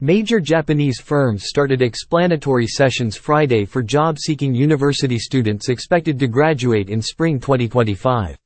Major Japanese firms started explanatory sessions Friday for job-seeking university students expected to graduate in spring 2025.